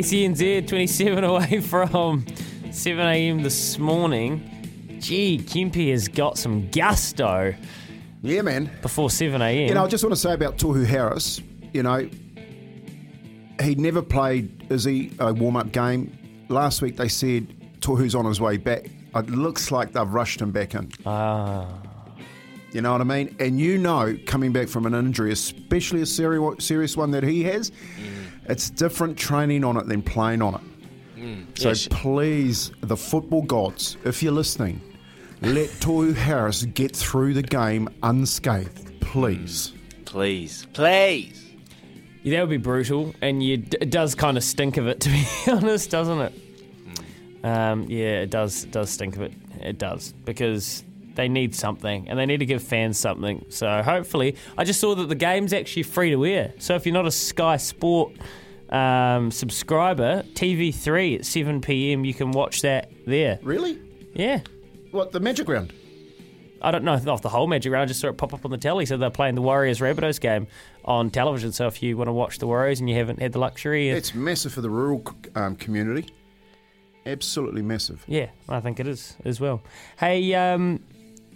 SENZ 27 away from 7 a.m. this morning. Gee, Kempy has got some gusto Yeah, man. before 7 a.m. You know, I just want to say about Tohu Harris, you know, he never played, he, a warm up game. Last week they said Tohu's on his way back. It looks like they've rushed him back in. Ah, You know what I mean? And you know, coming back from an injury, especially a seri- serious one that he has, it's different training on it than playing on it. So Yes. please, the football gods, if you're listening, let Tohu Harris get through the game unscathed, please. Please, please. yeah, that would be brutal, and you, it does kind of stink of it, to be honest, doesn't it? Um, yeah, it does. It does stink of it. It does because they need something, and they need to give fans something. So hopefully, I just saw that the game's actually free to air. So if you're not a Sky Sport um, subscriber, TV3 at 7 p.m. you can watch that there. Really? Yeah. What, the Magic Round? I don't know off the whole Magic Round. I just saw it pop up on the telly. So they're playing the Warriors Rabbitohs game on television. So if you want to watch the Warriors and you haven't had the luxury, It's massive for the rural um, community. Absolutely massive. yeah, I think it is as well. Hey, um,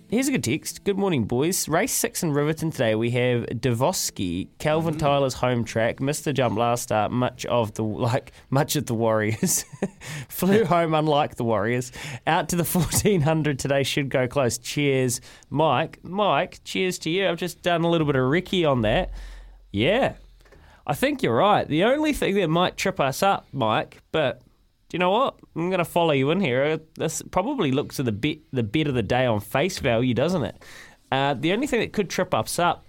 here's a good text. Good morning, boys. Race six in Riverton today. We have Devosky, Calvin mm. Tyler's home track. Missed the jump last start. Much of the like, much of the Warriors flew home, unlike the Warriors. Out to the 1400 today. Should go close. Cheers, Mike. Mike, cheers to you. I've just done a little bit of Ricky on that. Yeah, I think you're right. The only thing that might trip us up, Mike, but do you know what? I'm going to follow you in here. This probably looks at the bet, the bet of the day on face value, doesn't it? Uh, the only thing that could trip us up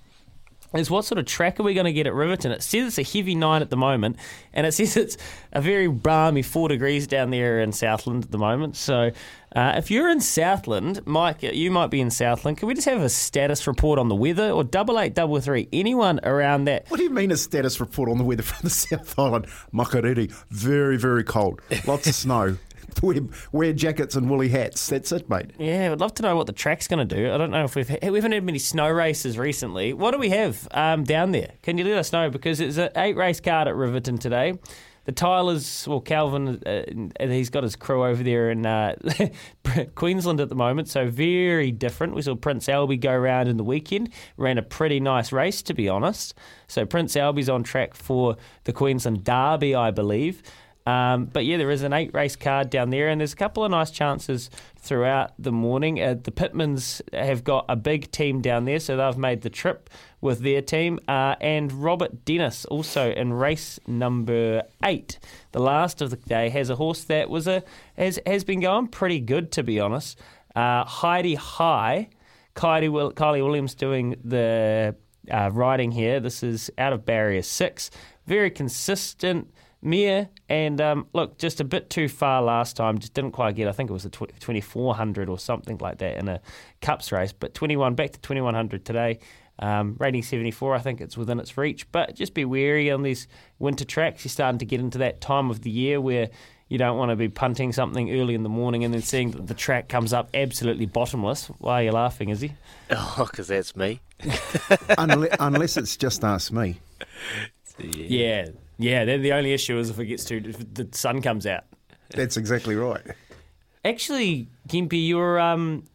is what sort of track are we going to get at Riverton? It says it's a heavy nine at the moment, and it says it's a very balmy four degrees down there in Southland at the moment. So, uh, if you're in Southland, Mike, you might be in Southland. Can we just have a status report on the weather, or double eight double three? Anyone around that? What do you mean a status report on the weather from the South Island? Makariri, very, very cold. Lots of snow. Wear, wear jackets and woolly hats. That's it, mate. Yeah, I'd love to know what the track's going to do. I don't know if we've we haven't had many snow races recently. What do we have um, down there? Can you let us know? Because it's an eight race card at Riverton today. The Tylers, well, Calvin, uh, he's got his crew over there in uh, Queensland at the moment, so very different. We saw Prince Albie go around in the weekend, ran a pretty nice race, to be honest. So Prince Albie's on track for the Queensland Derby, I believe. Um, but yeah, there is an eight race card down there, and there's a couple of nice chances throughout the morning. Uh, the Pitmans have got a big team down there, so they've made the trip with their team. Uh, and Robert Dennis also in race number eight, the last of the day, has a horse that was a has has been going pretty good to be honest. Uh, Heidi High, Kylie, Will, Kylie Williams doing the uh, riding here. This is out of barrier six, very consistent. Mia and um, look, just a bit too far last time. Just didn't quite get. I think it was a tw- 2400 or something like that in a cups race. But 21 back to 2100 today. Um, rating 74. I think it's within its reach. But just be wary on these winter tracks. You're starting to get into that time of the year where you don't want to be punting something early in the morning and then seeing that the track comes up absolutely bottomless. Why are you laughing, is he? Oh, because that's me. unless, unless it's just us, me. Yeah, yeah. Yeah, then the only issue is if it gets too, if the sun comes out. That's exactly right. Actually, Gimpy, you're um,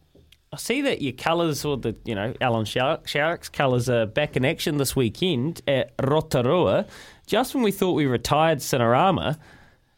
I see that your colours, or the you know Alan Shark, Sharks colours, are back in action this weekend at Rotorua. Just when we thought we retired Cinerama,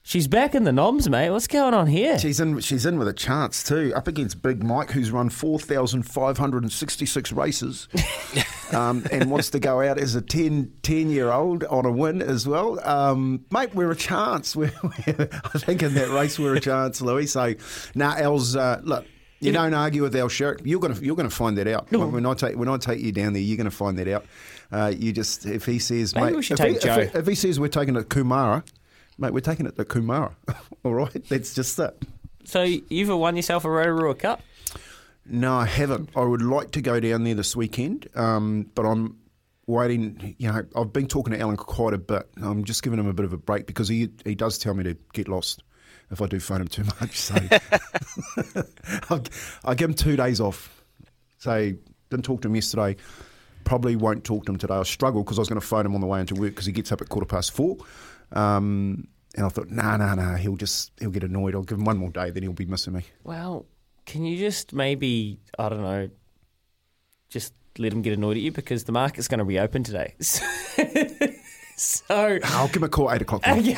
she's back in the noms, mate. What's going on here? She's in. She's in with a chance too, up against Big Mike, who's run four thousand five hundred and sixty-six races, um, and wants to go out as a 10, 10 year old on a win as well. Um, mate, we're a chance. We're, we're, I think in that race we're a chance, Louis. So, now, nah, Els, uh, look. You don't argue with Al Shark. You're gonna you're gonna find that out when, when I take when I take you down there. You're gonna find that out. Uh, you just if he says Maybe mate, if, he, if, he, if he says we're taking a Kumara, mate, we're taking it to Kumara. All right, that's just it. So you've won yourself a Rotorua Cup. No, I haven't. I would like to go down there this weekend, um, but I'm waiting. You know, I've been talking to Alan quite a bit. I'm just giving him a bit of a break because he he does tell me to get lost if I do phone him too much. So I, I give him two days off. So didn't talk to him yesterday. Probably won't talk to him today. I struggle because I was going to phone him on the way into work because he gets up at quarter past four. Um, and I thought, nah, nah, nah. He'll just he'll get annoyed. I'll give him one more day, then he'll be missing me. Well, can you just maybe I don't know, just let him get annoyed at you because the market's going to reopen today. so I'll give him a call at eight o'clock. Uh, yeah,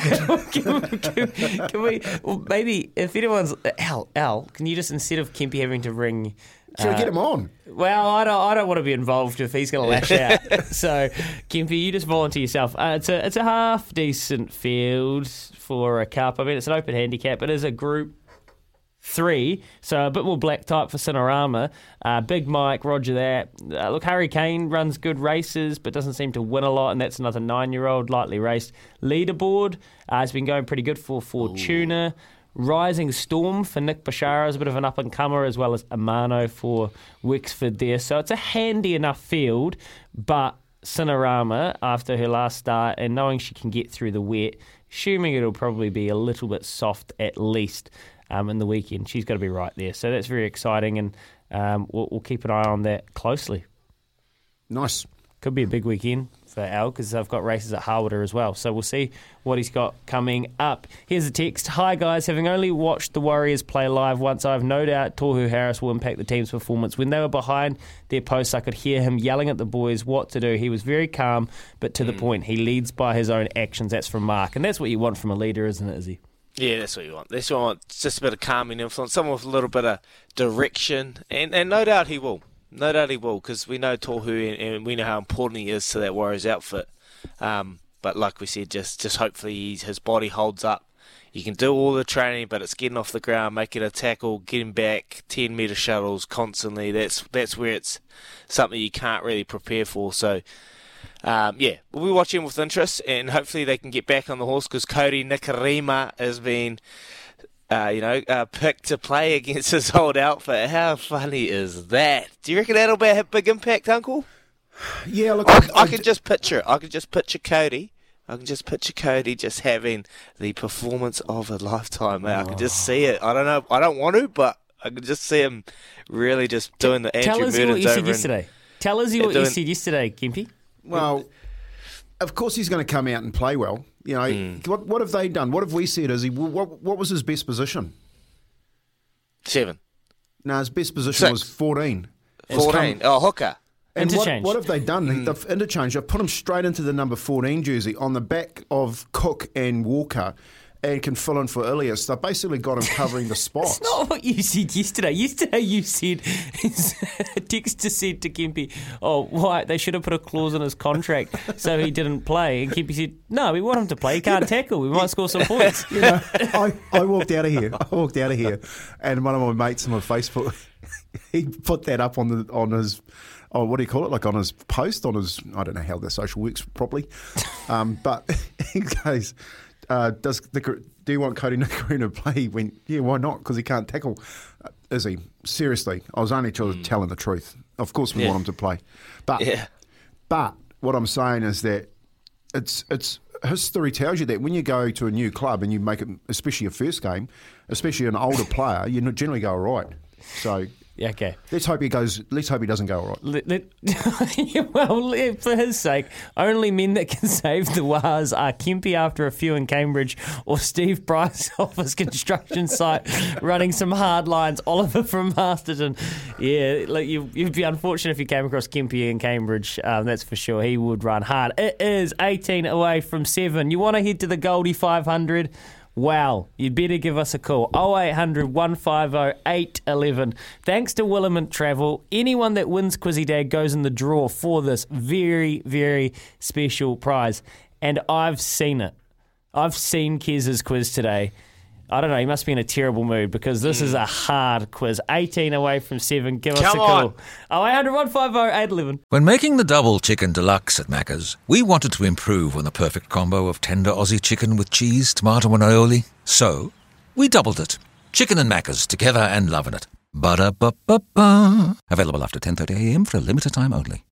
can, can, can we? Well, maybe if anyone's Al, Al, can you just instead of Kempy having to ring? Should uh, get him on? Well, I don't. I don't want to be involved if he's going to lash out. so, Kempy, you just volunteer yourself. Uh, it's a it's a half decent field for a cup. I mean, it's an open handicap. But it is a group three, so a bit more black type for Cinerama. Uh, Big Mike, Roger that. Uh, look, Harry Kane runs good races, but doesn't seem to win a lot, and that's another nine-year-old lightly raced leaderboard. Uh, has been going pretty good for Fortuna. Rising Storm for Nick Bashara is a bit of an up and comer, as well as Amano for Wexford there. So it's a handy enough field, but Cinerama, after her last start and knowing she can get through the wet, assuming it'll probably be a little bit soft at least um, in the weekend, she's got to be right there. So that's very exciting, and um, we'll, we'll keep an eye on that closely. Nice. Could be a big weekend for Al because they've got races at Harwater as well. So we'll see what he's got coming up. Here's a text. Hi guys, having only watched the Warriors play live once, I have no doubt Tohu Harris will impact the team's performance. When they were behind their posts, I could hear him yelling at the boys what to do. He was very calm, but to the point. He leads by his own actions. That's from Mark, and that's what you want from a leader, isn't it, Izzy? Yeah, that's what you want. That's what you want. Just a bit of calming influence, someone with a little bit of direction, and, and no doubt he will. No doubt he will, because we know Tohu and, and we know how important he is to that Warriors outfit. Um, but like we said, just just hopefully his body holds up. You can do all the training, but it's getting off the ground, making a tackle, getting back, ten meter shuttles constantly. That's that's where it's something you can't really prepare for. So. Um, yeah, we'll be watching with interest, and hopefully they can get back on the horse because Kodi Nikorima has been, uh, you know, uh, picked to play against his old outfit. How funny is that? Do you reckon that'll be a big impact, Uncle? Yeah, look, I, I could just picture. it. I could just picture Kodi. I can just picture Kodi just having the performance of a lifetime. mate. I can just see it. I don't know. I don't want to, but I can just see him really just doing the Tell Andrew us what you said yesterday. Tell us Yeah, what you said yesterday, Kempy. Well, of course he's going to come out and play well. You know, Hmm. what, what have they done? What have we said? Is he what, what was his best position? seven. No, his best position Six. was fourteen. 14. Oh, hooker. And what, Interchange. what have they done? Hmm. They've interchanged. They've put him straight into the number 14 jersey on the back of Cook and Walker and can fill in for Ilias. They've basically got him covering the spots. That's not what you said yesterday. Yesterday you said Dexter said to Kempy, "Oh, why they should have put a clause in his contract so he didn't play." And Kempy said, "No, we want him to play. He can't tackle. We might score some points." you know, I, I walked out of here. I walked out of here, and one of my mates on my Facebook, he put that up on the on his, oh, what do you call it? Like on his post on his. I don't know how the social works properly, um, but he goes, uh, "Does the, do you want Kodi Nikorima to play?" He went, "Yeah, why not? Because he can't tackle." Uh, is he seriously? I was only t- telling the truth. Of course, we Yeah. want him to play, but Yeah. but what I'm saying is that it's it's history tells you that when you go to a new club and you make it, especially a first game, especially an older player, you generally go all right. So Yeah, okay. let's hope he goes. Let's hope he doesn't go all right. Let, let, well, for his sake, only men that can save the Wars are Kempy after a few in Cambridge or Steve Bryce off his construction site running some hard lines. Oliver from Masterton. Yeah, like you, you'd be unfortunate if you came across Kempy in Cambridge. Um, that's for sure. He would run hard. It is 18 away from 7. You want to head to the Goldie 500? Wow, you'd better give us a call. 0800 150 811. Thanks to Williment Travel, anyone that wins Quizzy Dad goes in the draw for this very, very special prize. And I've seen it. I've seen Kez's quiz today. I don't know. He must be in a terrible mood because this is a hmm. hard quiz. 18 away from 7. Give us Come a on. call. Oh, 800 150 811. When making the double chicken deluxe at Macca's, we wanted to improve on the perfect combo of tender Aussie chicken with cheese, tomato, and aioli. So, we doubled it. Chicken and Macca's together and loving it. Ba-da-ba-ba-ba. Available after 10.30am for a limited time only.